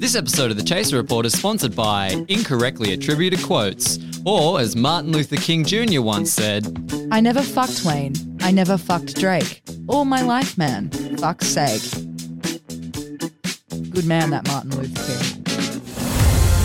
This episode of The Chaser Report is sponsored by incorrectly attributed quotes, or as Martin Luther King Jr. once said, I never fucked Wayne. I never fucked Drake. All my life, man. Fuck's sake. Good man, that Martin Luther King.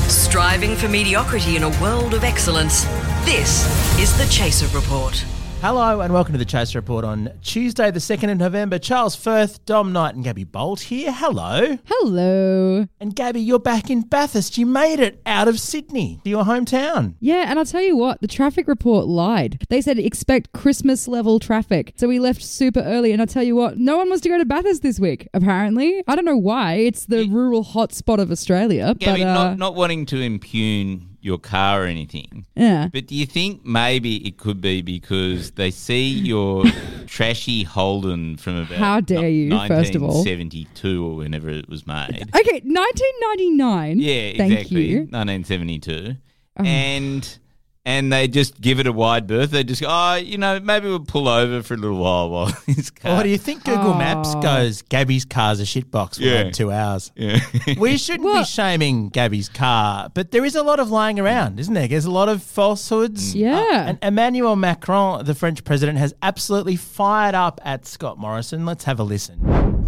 Striving for mediocrity in a world of excellence. This is the Chaser Report. Hello and welcome to the Chaser Report on Tuesday, the 2nd of November. Charles Firth, Dom Knight, and Gabby Bolt here. Hello. Hello. And Gabby, you're back in Bathurst. You made it out of Sydney to your hometown. Yeah, and I'll tell you what, the traffic report lied. They said expect Christmas level traffic. So we left super early, and I'll tell you what, no one wants to go to Bathurst this week, apparently. I don't know why. It's the rural hotspot of Australia. Gabby, but, uh, not, not wanting to impugn your car or anything. Yeah. But do you think maybe it could be because they see your trashy Holden from about How dare you, first of all. 1972 or whenever it was made? Okay, 1999. Yeah, Thank exactly. you. 1972. Oh. And and they just give it a wide berth. They just go, oh, you know, maybe we'll pull over for a little while while his car. What do you think Google Maps Oh. goes, Gabby's car's a shitbox for Yeah. like two hours? Yeah. We shouldn't be Well- shaming Gabby's car, but there is a lot of lying around, isn't there? There's a lot of falsehoods. Yeah. Uh, and Emmanuel Macron, the French president, has absolutely fired up at Scott Morrison. Let's have a listen.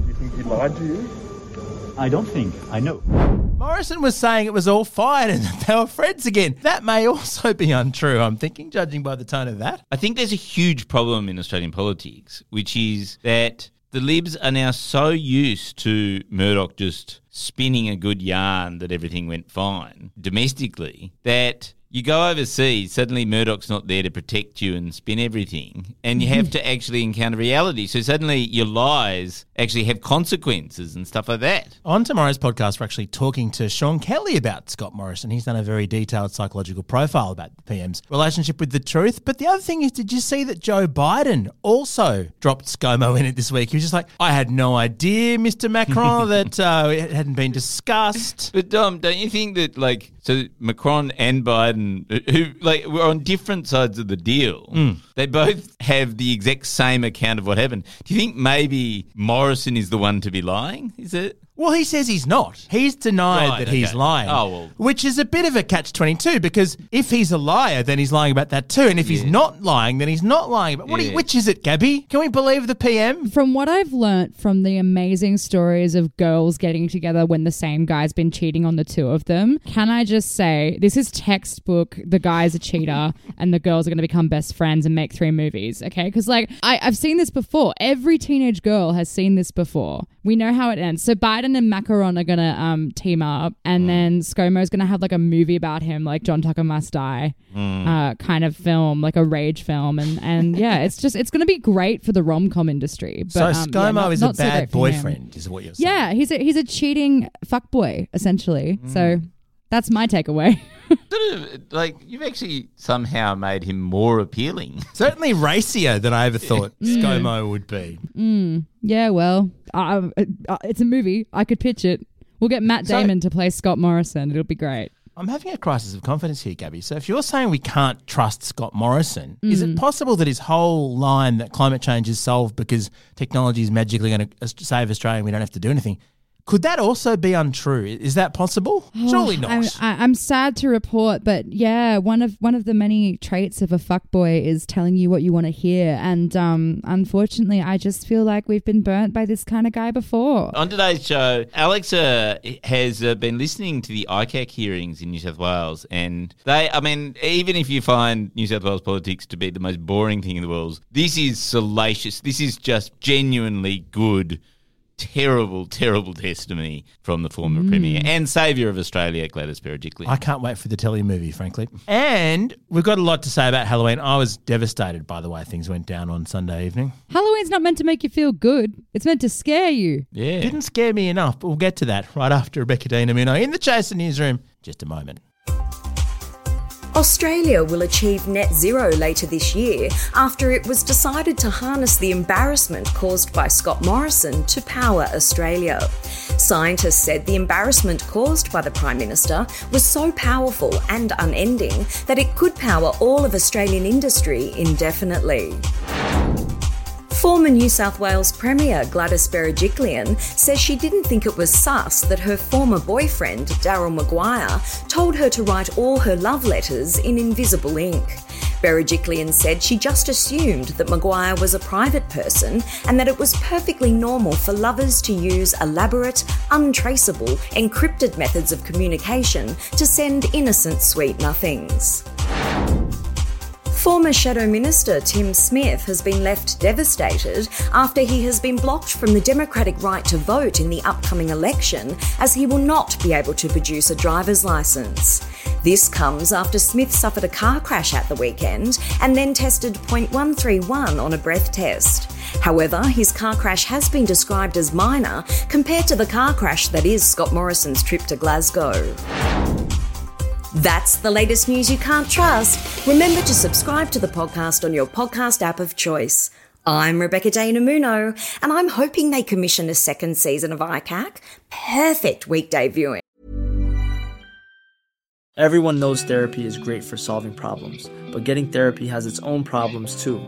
You think he lied to you? I don't think. I know. Morrison was saying it was all fired and that they were friends again. That may also be untrue, I'm thinking, judging by the tone of that. I think there's a huge problem in Australian politics, which is that the Libs are now so used to Murdoch just spinning a good yarn that everything went fine domestically that you go overseas, suddenly Murdoch's not there to protect you and spin everything, and you have to actually encounter reality. So suddenly your lies actually have consequences and stuff like that. On tomorrow's podcast, we're actually talking to Sean Kelly about Scott Morrison. He's done a very detailed psychological profile about the PM's relationship with the truth. But the other thing is, did you see that Joe Biden also dropped ScoMo in it this week? He was just like, I had no idea, Mr. Macron, that uh, it hadn't been discussed. But Dom, don't you think that like so Macron and Biden, who like were on different sides of the deal, mm. they both have the exact same account of what happened. Do you think maybe Morrison is the one to be lying? Is it? Well, he says he's not. He's denied Right, that he's lying. Oh, well. Which is a bit of a catch 22 because if he's a liar, then he's lying about that too. And if he's not lying, then he's not lying. But what do you- which is it, Gabby? Can we believe the PM? From what I've learnt from the amazing stories of girls getting together when the same guy's been cheating on the two of them, can I just say this is textbook the guy's a cheater and the girls are going to become best friends and make three movies, okay? Because, like, I, I've seen this before. Every teenage girl has seen this before. We know how it ends. So Biden and Macron are going to um, team up and then ScoMo's going to have, like, a movie about him, like John Tucker Must Die uh, kind of film, like a rage film. And, and yeah, it's just, it's going to be great for the rom com industry. But, so um, ScoMo yeah, not- is a not so great bad him. boyfriend, is what you're saying. Yeah, he's a he's a cheating fuck boy essentially. So that's my takeaway. Sort of like you've actually somehow made him more appealing. Certainly racier than I ever thought Mm. ScoMo would be. yeah, well, uh, uh, it's a movie. I could pitch it. We'll get Matt So- Damon to play Scott Morrison. It'll be great. I'm having a crisis of confidence here, Gabby. So if you're saying we can't trust Scott Morrison, is it possible that his whole line that climate change is solved because technology is magically going to save Australia and we don't have to do anything? Could that also be untrue? Is that possible? Surely not. I'm, I, I'm sad to report, but yeah, one of one of the many traits of a fuckboy is telling you what you want to hear, and um, unfortunately, I just feel like we've been burnt by this kind of guy before. On today's show, Alex uh, has uh, been listening to the ICAC hearings in New South Wales, and they, I mean, even if you find New South Wales politics to be the most boring thing in the world, this is salacious. This is just genuinely good. Terrible, terrible testimony from the former Premier mm. and Saviour of Australia, Gladys Berejiklian. I can't wait for the telly movie, frankly. And we've got a lot to say about Halloween. I was devastated by the way things went down on Sunday evening. Halloween's not meant to make you feel good; it's meant to scare you. yeah. Didn't scare me enough, but we'll get to that right after Rebecca De Unamuno in the Chaser newsroom. Just a moment. Australia will achieve net zero later this year after it was decided to harness the embarrassment caused by Scott Morrison to power Australia. Scientists said the embarrassment caused by the Prime Minister was so powerful and unending that it could power all of Australian industry indefinitely. Former New South Wales Premier Gladys Berejiklian says she didn't think it was sus that her former boyfriend, Daryl Maguire, told her to write all her love letters in invisible ink. Berejiklian said she just assumed that Maguire was a private person and that it was perfectly normal for lovers to use elaborate, untraceable, encrypted methods of communication to send innocent sweet nothings. Former Shadow Minister Tim Smith has been left devastated after he has been blocked from the democratic right to vote in the upcoming election as he will not be able to produce a driver's licence. This comes after Smith suffered a car crash at the weekend and then tested 0.131 on a breath test. However, his car crash has been described as minor compared to the car crash that is Scott Morrison's trip to Glasgow. That's the latest news you can't trust. Remember to subscribe to the podcast on your podcast app of choice. I'm Rebecca Namuno, and I'm hoping they commission a second season of ICAC. Perfect weekday viewing. Everyone knows therapy is great for solving problems, but getting therapy has its own problems too,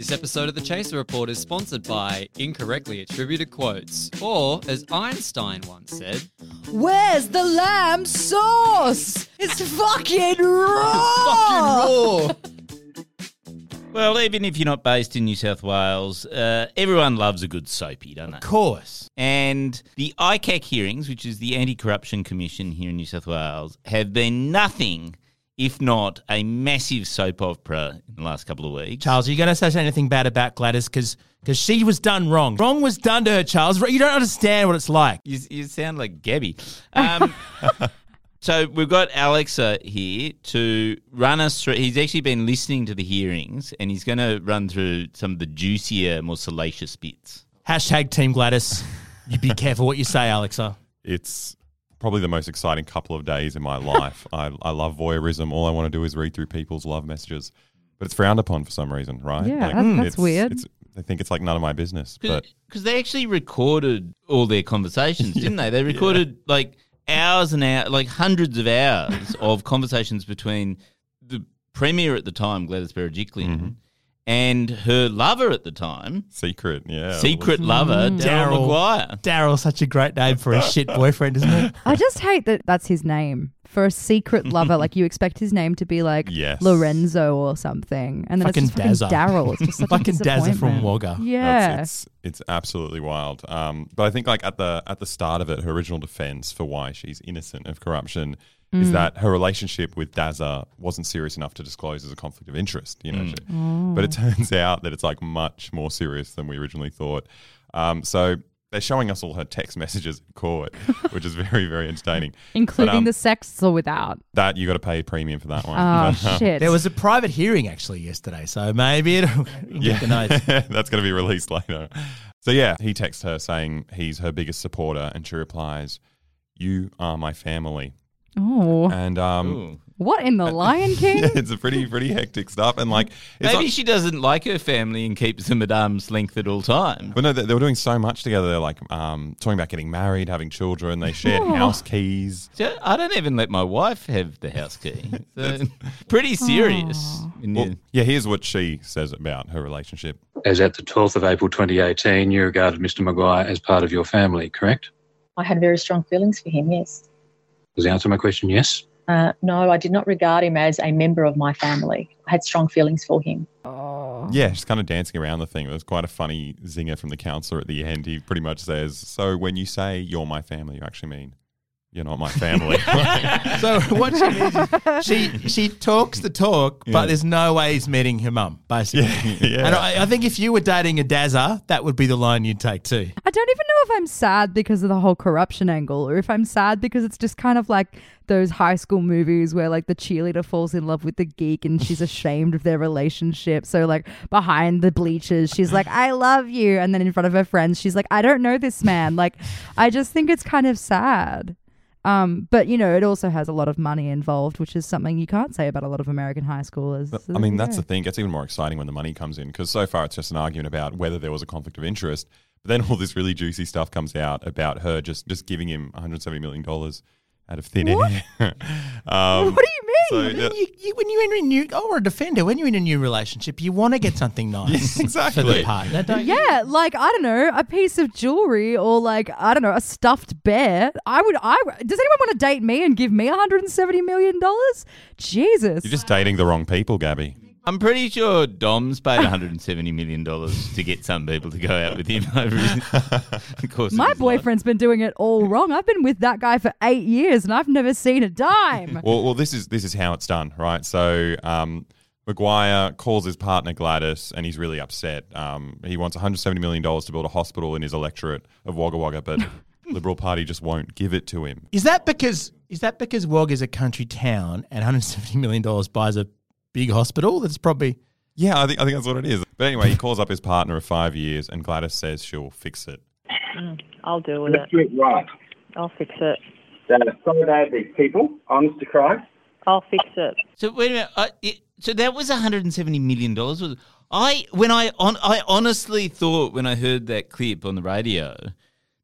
This episode of The Chaser Report is sponsored by incorrectly attributed quotes, or as Einstein once said, Where's the lamb sauce? It's fucking raw. Fucking raw! Well, even if you're not based in New South Wales, uh, everyone loves a good soapy, don't they? Of course. And the ICAC hearings, which is the Anti Corruption Commission here in New South Wales, have been nothing if not a massive soap opera in the last couple of weeks. Charles, are you going to say anything bad about Gladys? Because because she was done wrong. Wrong was done to her, Charles. You don't understand what it's like. You, you sound like Gabby. Um, so we've got Aleksa here to run us through. He's actually been listening to the hearings and he's going to run through some of the juicier, more salacious bits. Hashtag Team Gladys. You be careful what you say, Aleksa. It's probably the most exciting couple of days in my life. I, I love voyeurism. All I want to do is read through people's love messages, but it's frowned upon for some reason, right? Yeah, that- that's it's- weird. It's, I think it's like none of my business, but Because they actually recorded all their conversations, didn't they? They recorded like hours and hours, like hundreds of hours of conversations between the premier at the time, Gladys Berejiklian, Mm-hmm. And her lover at the time, secret, yeah, secret lover, Mm. Daryl Maguire. Daryl's such a great name for a shit boyfriend, isn't it? I just hate that that's his name. For a secret lover, like you expect his name to be like Yes. Lorenzo or something. And then Fucking it's just fucking Daryl. It's just such Fucking a Dazza from disappointment. Wagga. Yeah. It's, it's it's absolutely wild. Um, but I think like at the at the start of it, her original defense for why she's innocent of corruption is Mm. that her relationship with Dazza wasn't serious enough to disclose as a conflict of interest. You know, Mm. she- Oh. but it turns out that it's like much more serious than we originally thought. Um, so they're showing us all her text messages in court, which is very very entertaining. Including But, um, the sex or without. that you got to pay a premium for that one. Oh, But, um, shit. There was a private hearing actually yesterday, so maybe it'll get the notes. That's going to be released later. So yeah, he texts her saying he's her biggest supporter, and she replies, "You are my family." Oh. And um, Ooh. What in the Lion King? yeah, it's a pretty pretty hectic stuff. And like, it's Maybe not- she doesn't like her family and keeps them at arm's length at all times. But no, they, they were doing so much together. They're like um, talking about getting married, having children. They shared Oh. house keys. So I don't even let my wife have the house key. So, pretty serious. when Well, you- yeah, here's what she says about her relationship. As at the 12th of April 2018, you regarded Mr. Maguire as part of your family, correct? I had very strong feelings for him, yes. Was the answer my question yes? Uh, no, I did not regard him as a member of my family. I had strong feelings for him. Yeah, she's kind of dancing around the thing. It was quite a funny zinger from the counselor at the end. He pretty much says, "So when you say you're my family, you actually mean you're not my family. So what she means is she she talks the talk, Yeah. but there's no way he's meeting her mum, basically. yeah. And I, I think if you were dating a Dazza, that would be the line you'd take too. I don't even know if I'm sad because of the whole corruption angle or if I'm sad because it's just kind of like those high school movies where like the cheerleader falls in love with the geek and she's ashamed of their relationship. So like behind the bleachers, she's like, I love you. And then in front of her friends, she's like, I don't know this man. Like, I just think it's kind of sad. Um, but you know, it also has a lot of money involved, which is something you can't say about a lot of American high schoolers. But, So I mean, that's go. the thing. It gets even more exciting when the money comes in because so far it's just an argument about whether there was a conflict of interest. But then all this really juicy stuff comes out about her just, just giving him 170 million dollars out of thin What? air. um, what do you mean? So, I mean, uh, you, you, when you're in a new, oh, or a defender, when you're in a new relationship, you want to get something nice for exactly. the partner, don't you? Yeah, like I don't know, a piece of jewelry or like I don't know, a stuffed bear. I would. I does anyone want to date me and give me 170 million dollars? Jesus. You're just dating the wrong people, Gabby. I'm pretty sure Dom's paid 170 million dollars to get some people to go out with him over his, the course. My of his life. boyfriend's been doing it all wrong. I've been with that guy for eight years and I've never seen a dime. well, well, this is this is how it's done, right? So, um, Maguire calls his partner Gladys, and he's really upset. Um, he wants 170 million dollars to build a hospital in his electorate of Wagga Wagga, but Liberal Party just won't give it to him. Is that because is that because Wagga is a country town and 170 million dollars buys a big hospital? That's probably Yeah, I think I think that's what it is. But anyway, he calls up his partner of five years, and Gladys says she'll fix it. Mm, I'll deal with Let's it. do it right. I'll fix it. Dad, accommodate these people, honest to Christ. I'll fix it. So wait a minute. I, it, so that was 170 million dollars. Was I when I on I honestly thought when I heard that clip on the radio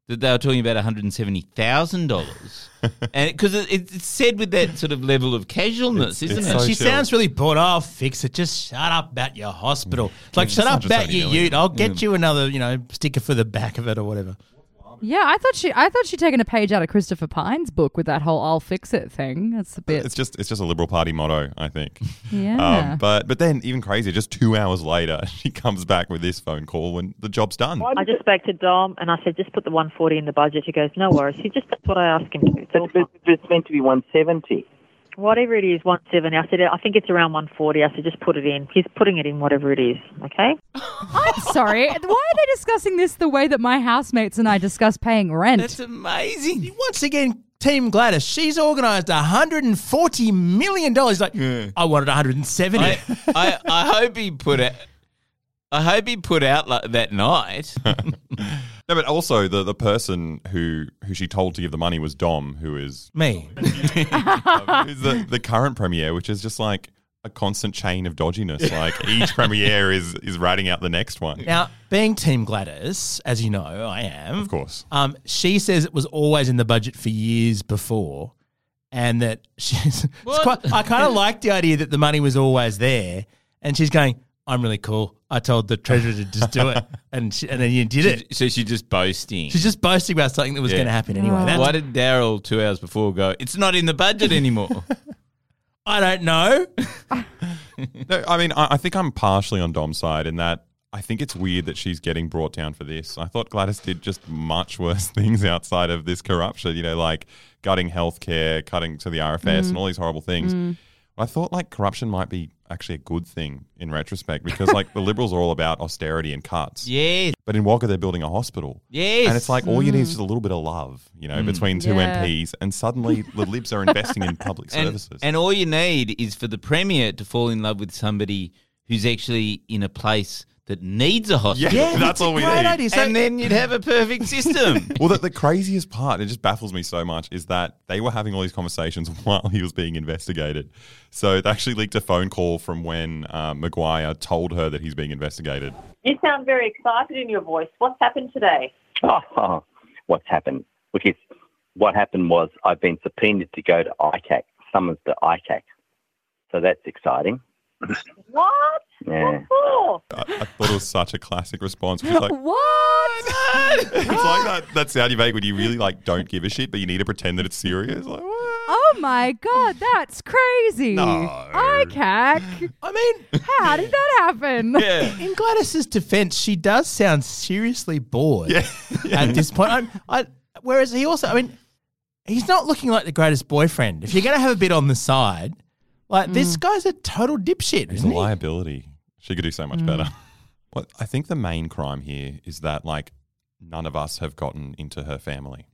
that they were talking about 170 thousand dollars, and because it, it's said with that sort of level of casualness, It's- isn't it's it? so she chill. sounds really bored. I'll fix it. Just shut up about your hospital. It's like It's shut up about your million. ute. I'll get mm. you another, you know, sticker for the back of it or whatever. Yeah, I thought she. I thought she'd taken a page out of Christopher Pyne's book with that whole "I'll fix it" thing. That's a bit. It's just it's just a Liberal Party motto, I think. Yeah. Um, but but then even crazier, just two hours later, she comes back with this phone call when the job's done. I just spoke to Dom and I said, just put the 140 in the budget. He goes, no worries. He just, that's what I asked him to. That's fine. It's meant to be 170. Whatever it is, 170. I said, I think it's around 140. I said, just put it in. He's putting it in, whatever it is. Okay? I'm sorry. Why are they discussing this the way that my housemates and I discuss paying rent? That's amazing. Once again, Team Gladys, she's organised 140 million dollars. Like I wanted 170. I, I, I hope he put it. I hope he put out like that night. No, but also the, the person who who she told to give the money was Dom, who is Me. who's the, the current premier, which is just like a constant chain of dodginess. Like each premier is is ratting out the next one. Now, being Team Gladys, as you know, I am. Of course. Um, she says it was always in the budget for years before, and that she's. it's quite, I kind of like the idea that the money was always there, and she's going. I'm really cool. I told the treasurer to just do it, and she, and then you did it. so she's just boasting. She's just boasting about something that was Yeah. going to happen anyway. Oh. That's, Why did Daryl two hours before go? It's not in the budget anymore. I don't know. No, I mean, I, I think I'm partially on Dom's side in that I think it's weird that she's getting brought down for this. I thought Gladys did just much worse things outside of this corruption, you know, like gutting healthcare, cutting to the RFS, mm. and all these horrible things. Mm. I thought like corruption might be actually a good thing in retrospect because like the Liberals are all about austerity and cuts. yes, But in Wagga, they're building a hospital. yes. And it's like all you need is mm. just a little bit of love, you know, mm. between two Yeah. MPs, and suddenly the Libs are investing in public and, services. and all you need is for the premier to fall in love with somebody who's actually in a place that needs a hospital. Yeah, that's all we need. idea. So- and then you'd have a perfect system. well, the, the craziest part, it just baffles me so much, is that they were having all these conversations while he was being investigated. So they actually leaked a phone call from when uh, Maguire told her that he's being investigated. You sound very excited in your voice. What's happened today? Oh, what's happened? Look, it's, what happened was I've been subpoenaed to go to ICAC, summoned to ICAC. So that's exciting. What? Yeah. Oh, I, I thought it was such a classic response. Which is like, what? it's like that, that sound you make when you really like don't give a shit, but you need to pretend that it's serious. Like, what? Oh my god, that's crazy. No. cack. I mean, How did that happen? yeah. in Gladys's defense, she does sound seriously bored Yeah. at this point. I, I, whereas he also, I mean, he's not looking like the greatest boyfriend. If you're going to have a bit on the side, like this guy's a total dipshit, He's isn't a he? liability. She could do so much Mm. better. Well, I think the main crime here is that like none of us have gotten into her family.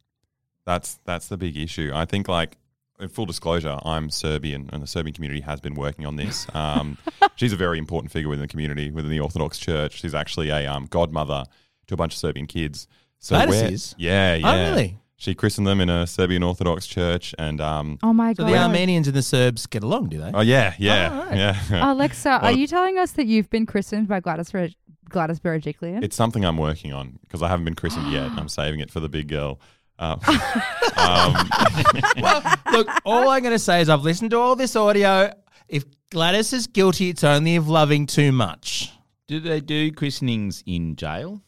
That's that's the big issue. I think like in full disclosure, I'm Serbian and the Serbian community has been working on this. Um, she's a very important figure within the community, within the Orthodox Church. She's actually a um, godmother to a bunch of Serbian kids. So Gladys we're- is? Yeah, Oh, yeah. really? She christened them in a Serbian Orthodox church and um Oh my So god. the Armenians and the Serbs get along, do they? Oh yeah, yeah. Oh, all right. Yeah. Aleksa, are you telling us that you've been christened by Gladys Ber- Gladys Berejiklian? It's something I'm working on because I haven't been christened yet. I'm saving it for the big girl. Um, um, well, look, all I'm going to say is I've listened to all this audio. If Gladys is guilty, it's only of loving too much. Do they do christenings in jail?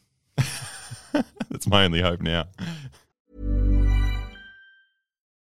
that's my only hope now.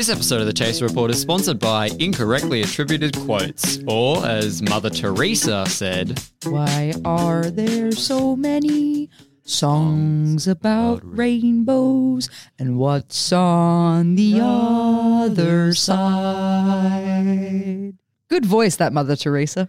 This episode of the Chaser Report is sponsored by incorrectly attributed quotes, or as Mother Teresa said, Why are there so many songs about rainbows and what's on the other side? Good voice, that Mother Teresa.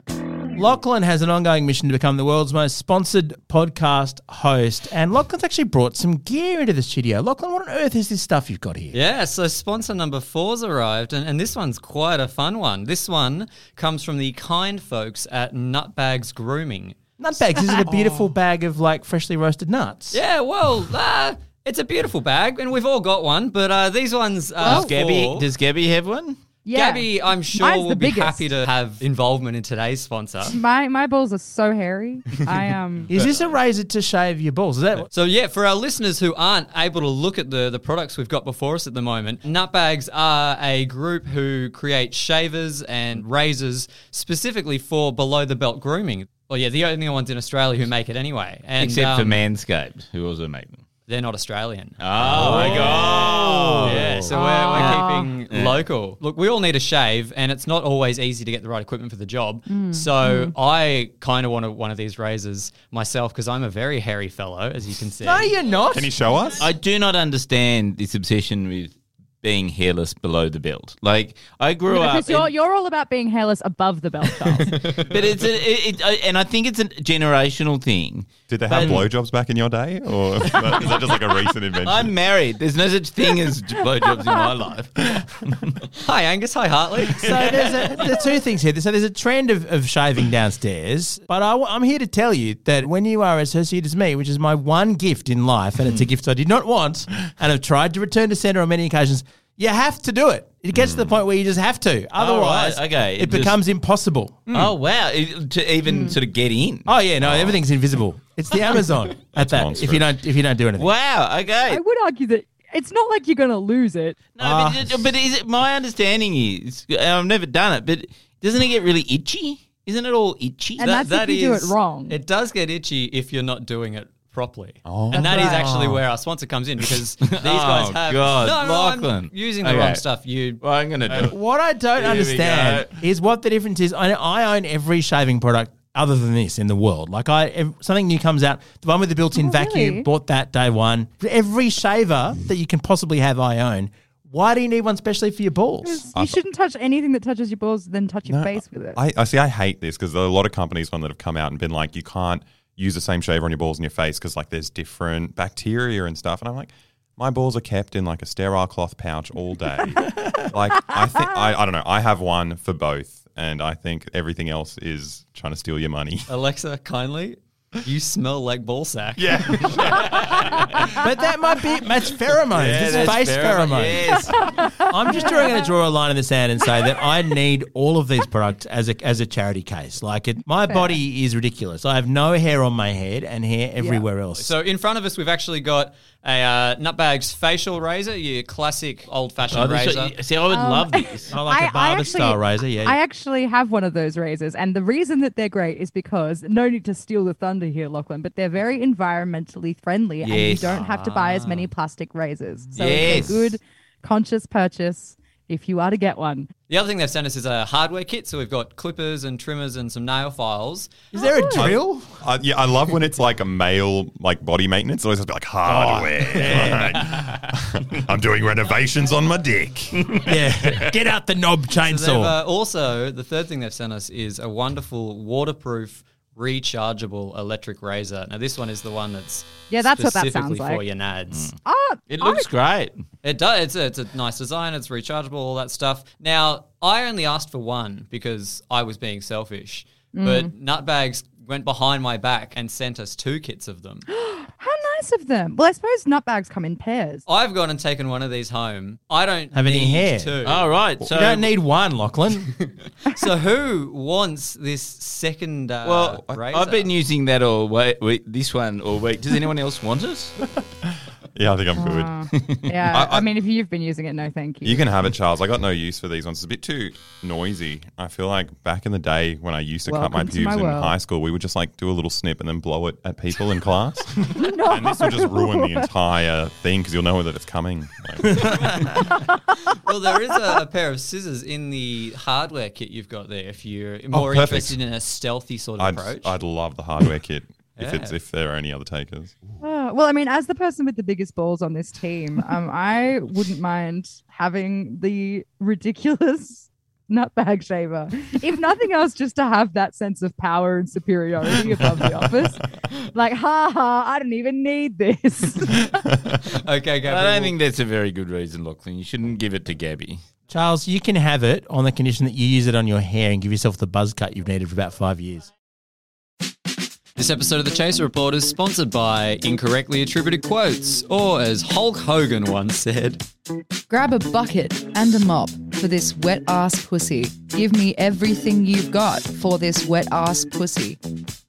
Lachlan has an ongoing mission to become the world's most sponsored podcast host, and Lachlan's actually brought some gear into the studio. Lachlan, what on earth is this stuff you've got here? Yeah, so sponsor number four's arrived, and, and this one's quite a fun one. This one comes from the kind folks at Nutbags Grooming. Nutbags, is it a beautiful bag of like freshly roasted nuts? Yeah, well, uh, it's a beautiful bag, and we've all got one, but uh, these ones are Does Gabby for- does Gabby have one? Yeah. Gabby, I'm sure Mine's will the be biggest. happy to have involvement in today's sponsor. My my balls are so hairy. I um Is this a razor to shave your balls? Is that So yeah, for our listeners who aren't able to look at the, the products we've got before us at the moment, Nutbags are a group who create shavers and razors specifically for below the belt grooming. Well, yeah, the only ones in Australia who make it anyway. And, Except for um, Manscaped, who also make them. They're not Australian. Oh, my god! Yeah, so we're, Ah. we're keeping Yeah. local. Look, we all need a shave, and it's not always easy to get the right equipment for the job. Mm, So I kind of want one of these razors myself because I'm a very hairy fellow, as you can see. No, you're not. Can you show us? I do not understand this obsession with being hairless below the belt. Like I grew up, because you're in- you're all about being hairless above the belt, Charles. but it's a, it, it, and I think it's a generational thing. Did they have But- blowjobs back in your day, or is that, is that just like a recent invention? I'm married. There's no such thing as blowjobs in my life. Hi, Angus. Hi, Hartley. So there's, a, there's two things here. So there's a trend of, of shaving downstairs, but I, am here to tell you that when you are as hirsute as me, which is my one gift in life, and it's a hmm. gift I did not want, and I've tried to return to center on many occasions, you have to do it. It gets to the hmm. point where you just have to. Oh, Otherwise, right, okay, it, it just- becomes impossible. Hmm. Oh wow! It- to even hmm. sort of get in. Oh yeah, no, everything's oh. invisible. It's the Amazon at that. If monstrous. you don't, if you don't do anything. Wow. Okay. I would argue that it's not like you're gonna lose it. No, but, ah. but is it my understanding is and I've never done it, but doesn't it get really itchy? Isn't it all itchy? And that's if you do it wrong. It does get itchy if you're not doing it properly. Oh. And that is That's right. actually where our sponsor comes in because these guys Oh, have. God, no, no, I'm using the Okay. wrong stuff. You. Well, I'm gonna do it. What I don't Here we understand is what the difference is. I, I own every shaving product other than this in the world. Like I, if something new comes out, the one with the built-in Oh, vacuum, really? bought that day one. Every shaver that you can possibly have, I own. Why do you need one specially for your balls? You shouldn't touch anything that touches your balls, then touch your No, face with it. I, I see. I hate this because there are a lot of companies one that have come out and been like, you can't use the same shaver on your balls and your face because like there's different bacteria and stuff. And I'm like, my balls are kept in like a sterile cloth pouch all day. like I think I, I don't know. I have one for both, and I think everything else is trying to steal your money. Aleksa, kindly You smell like ballsack. Yeah. but that might be that's pheromones. Yeah, this is that's face pheromone- pheromones. I'm just going to draw a line in the sand and say that I need all of these products as a as a charity case. Like it, my Fair. body is ridiculous. I have no hair on my head and hair everywhere else. So in front of us, we've actually got a uh, Nutbags facial razor, your classic old-fashioned Oh, this- razor. see, I would Um, love this. I like a barber style razor. Yeah. I actually have one of those razors, and the reason that they're great is because no need to steal the thunder here, Lachlan, but they're very environmentally friendly, and you don't have to buy as many plastic razors. So Yes. it's a good, conscious purchase if you are to get one. The other thing they've sent us is a hardware kit. So we've got clippers and trimmers and some nail files. Is there a drill? I, yeah, I love when it's like a male like body maintenance. It always has to be like hardware. I'm doing renovations on my dick. yeah, get out the knob So they've, chainsaw. uh, also, the third thing they've sent us is a wonderful waterproof rechargeable electric razor. Now this one is the one that's Yeah, that's what that specifically sounds like. for your nads. Ah, It looks great. It does. It's a, it's a nice design. It's rechargeable. All that stuff. Now I only asked for one because I was being selfish, but Mm. Nutbags went behind my back and sent us two kits of them. How nice of them. Well, I suppose nut bags come in pairs. I've gone and taken one of these home. I don't Have any need hair? Two. All right. you So don't need one, Lachlan. so who wants this second uh, Well, razor? I've been using that all week, week. This one all week. Does anyone else want it? Yeah, I think I'm good. Uh, yeah, I- I, mean, if you've been using it, no thank you. You can have it, Charles. I got no use for these ones. It's a bit too noisy. I feel like back in the day when I used to cut my Welcome pubes my in high school, we would just like do a little snip and then blow it at people in class. And this will just ruin the entire thing because you'll know that it's coming. Well, there is a, a pair of scissors in the hardware kit you've got there. If you're more Oh, interested in a stealthy sort of I'd, approach. I'd love the hardware kit if it's if there are any other takers. Oh, well, I mean, as the person with the biggest balls on this team, um, I wouldn't mind having the ridiculous nutbag shaver. If nothing else, just to have that sense of power and superiority above the office. Like, ha ha, I don't even need this. okay, Gabriel. I don't think that's a very good reason, Lachlan. You shouldn't give it to Gabby. Charles, you can have it on the condition that you use it on your hair and give yourself the buzz cut you've needed for about five years. This episode of the Chaser Report is sponsored by incorrectly attributed quotes, or as Hulk Hogan once said. Grab a bucket and a mop for this wet ass pussy. Give me everything you've got for this wet ass pussy.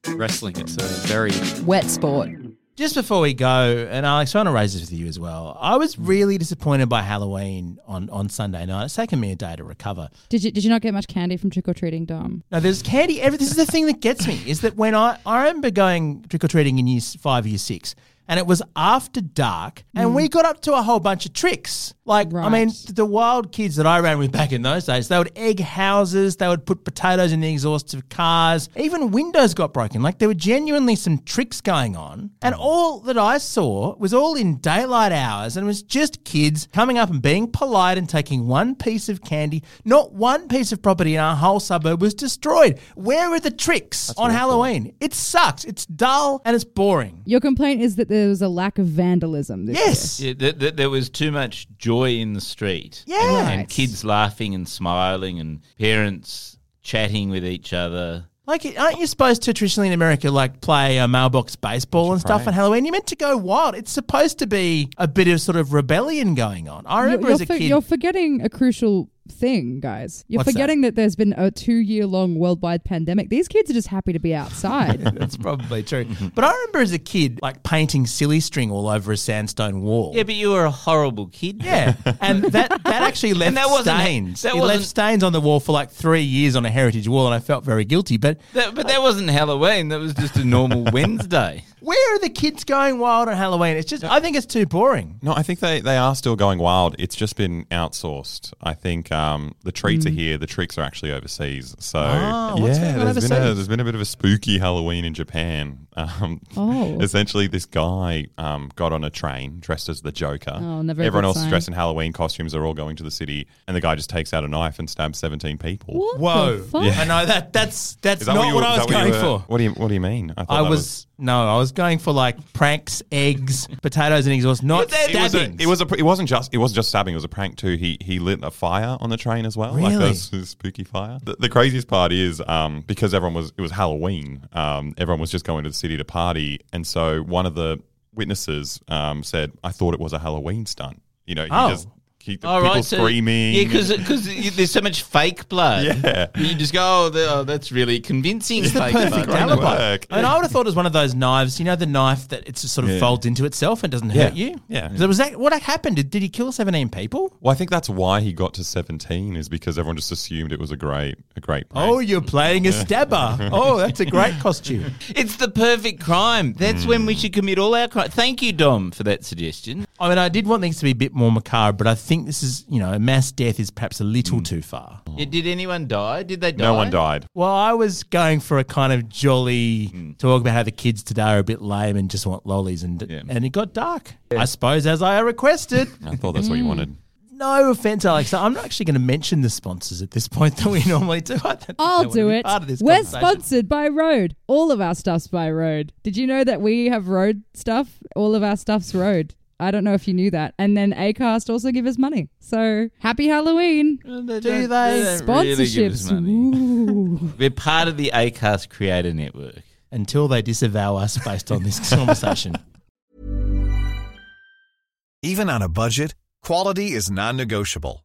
Wrestling, it's a very Wet sport. Just before we go, and Alex, I want to raise this with you as well. I was mm. really disappointed by Halloween on, on Sunday night. It's taken me a day to recover. Did you did you not get much candy from trick or treating, Dom? No, there's candy. Every, this is the thing that gets me is that when I, I remember going trick or treating in year five, year six, and it was after dark, and we got up to a whole bunch of tricks. Like, I mean, the wild kids that I ran with back in those days, they would egg houses, they would put potatoes in the exhausts of cars, even windows got broken. Like, there were genuinely some tricks going on. And all that I saw was all in daylight hours, and it was just kids coming up and being polite and taking one piece of candy. Not one piece of property in our whole suburb was destroyed. Where are the tricks on Halloween? It sucks. It's dull and it's boring. Your complaint is that there was a lack of vandalism this Yes. Yeah, th- th- there was too much joy in the street. Yeah. And, and kids laughing and smiling and parents chatting with each other. Like, aren't you supposed to traditionally in America, like, play a mailbox baseball and stuff on Halloween? You're meant to go wild. It's supposed to be a bit of sort of rebellion going on. I remember you're, as a for- kid. you're forgetting a crucial thing, guys. You're What's forgetting that? there's been a two year long worldwide pandemic. These kids are just happy to be outside. That's probably true. But I remember as a kid, like, painting silly string all over a sandstone wall. Yeah, but you were a horrible kid. Yeah, and that that actually left And that wasn't- stains. that it left wasn't- stains on the wall for like three years on a heritage wall, and I felt very guilty. But That, but that wasn't Halloween. That was just a normal Wednesday. where are the kids going wild on Halloween? It's just I think it's too boring. No, I think they, they are still going wild. It's just been outsourced. I think um, the treats are here. The tricks are actually overseas. So what's yeah, going on there's been, a, there's been a bit of a spooky Halloween in Japan. Um, Oh. Essentially, this guy um, got on a train dressed as the Joker. Oh, never Everyone good else is dressed in Halloween costumes. They're all going to the city, and the guy just takes out a knife and stabs 17 people. What Whoa! the fuck? Yeah. I know that that's that's that not you what, I was that what going were- for. What do you What do you mean? thought I that was, no, I was going for like pranks, eggs, potatoes, and exhaust, not It was, a, stabbing. it was a. pr- It wasn't just. It wasn't just stabbing. It was a prank too. He he lit a fire on the train as well. Like Really? those, those spooky fire. The, the craziest part is um because everyone was it was Halloween. Um everyone was just going to the city to party, and so one of the witnesses um, said, "I thought it was a Halloween stunt." You know, he Oh. just he, All people right, so- screaming. Yeah, because there's so much fake blood. Yeah. you just go, oh, oh, that's really convincing. It's the perfect blood. alibi. I mean, I would have thought it was one of those knives. You know, the knife that it just sort of Yeah. folds into itself and doesn't Yeah. hurt you. Yeah. So was that what happened? Did, did he kill seventeen people? Well, I think that's why he got to seventeen is because everyone just assumed it was a great, a great. Prank. Oh, you're playing a stabber. oh, that's a great costume. It's the perfect crime. That's when we should commit all our crime. Thank you, Dom, for that suggestion. I mean, I did want things to be a bit more macabre, but I think this is, you know, mass death is perhaps a little mm. too far. Mm. Yeah, did anyone die? Did they die? No one died. Well, I was going for a kind of jolly mm. talk about how the kids today are a bit lame and just want lollies, and and it got dark. I suppose as I requested. I thought that's what you wanted. No offense, Alex. I'm not actually going to mention the sponsors at this point that we normally do. I don't think I'll wanna do be it. part of this We're conversation. sponsored by RØDE. All of our stuff's by RØDE. Did you know that we have RØDE stuff? All of our stuff's RØDE. I don't know if you knew that. And then Acast also give us money. So happy Halloween. Do they? They don't really give us Sponsorships. Ooh. We're part of the ACAST Creator Network. Until they disavow us based on this conversation. Even on a budget, quality is non-negotiable.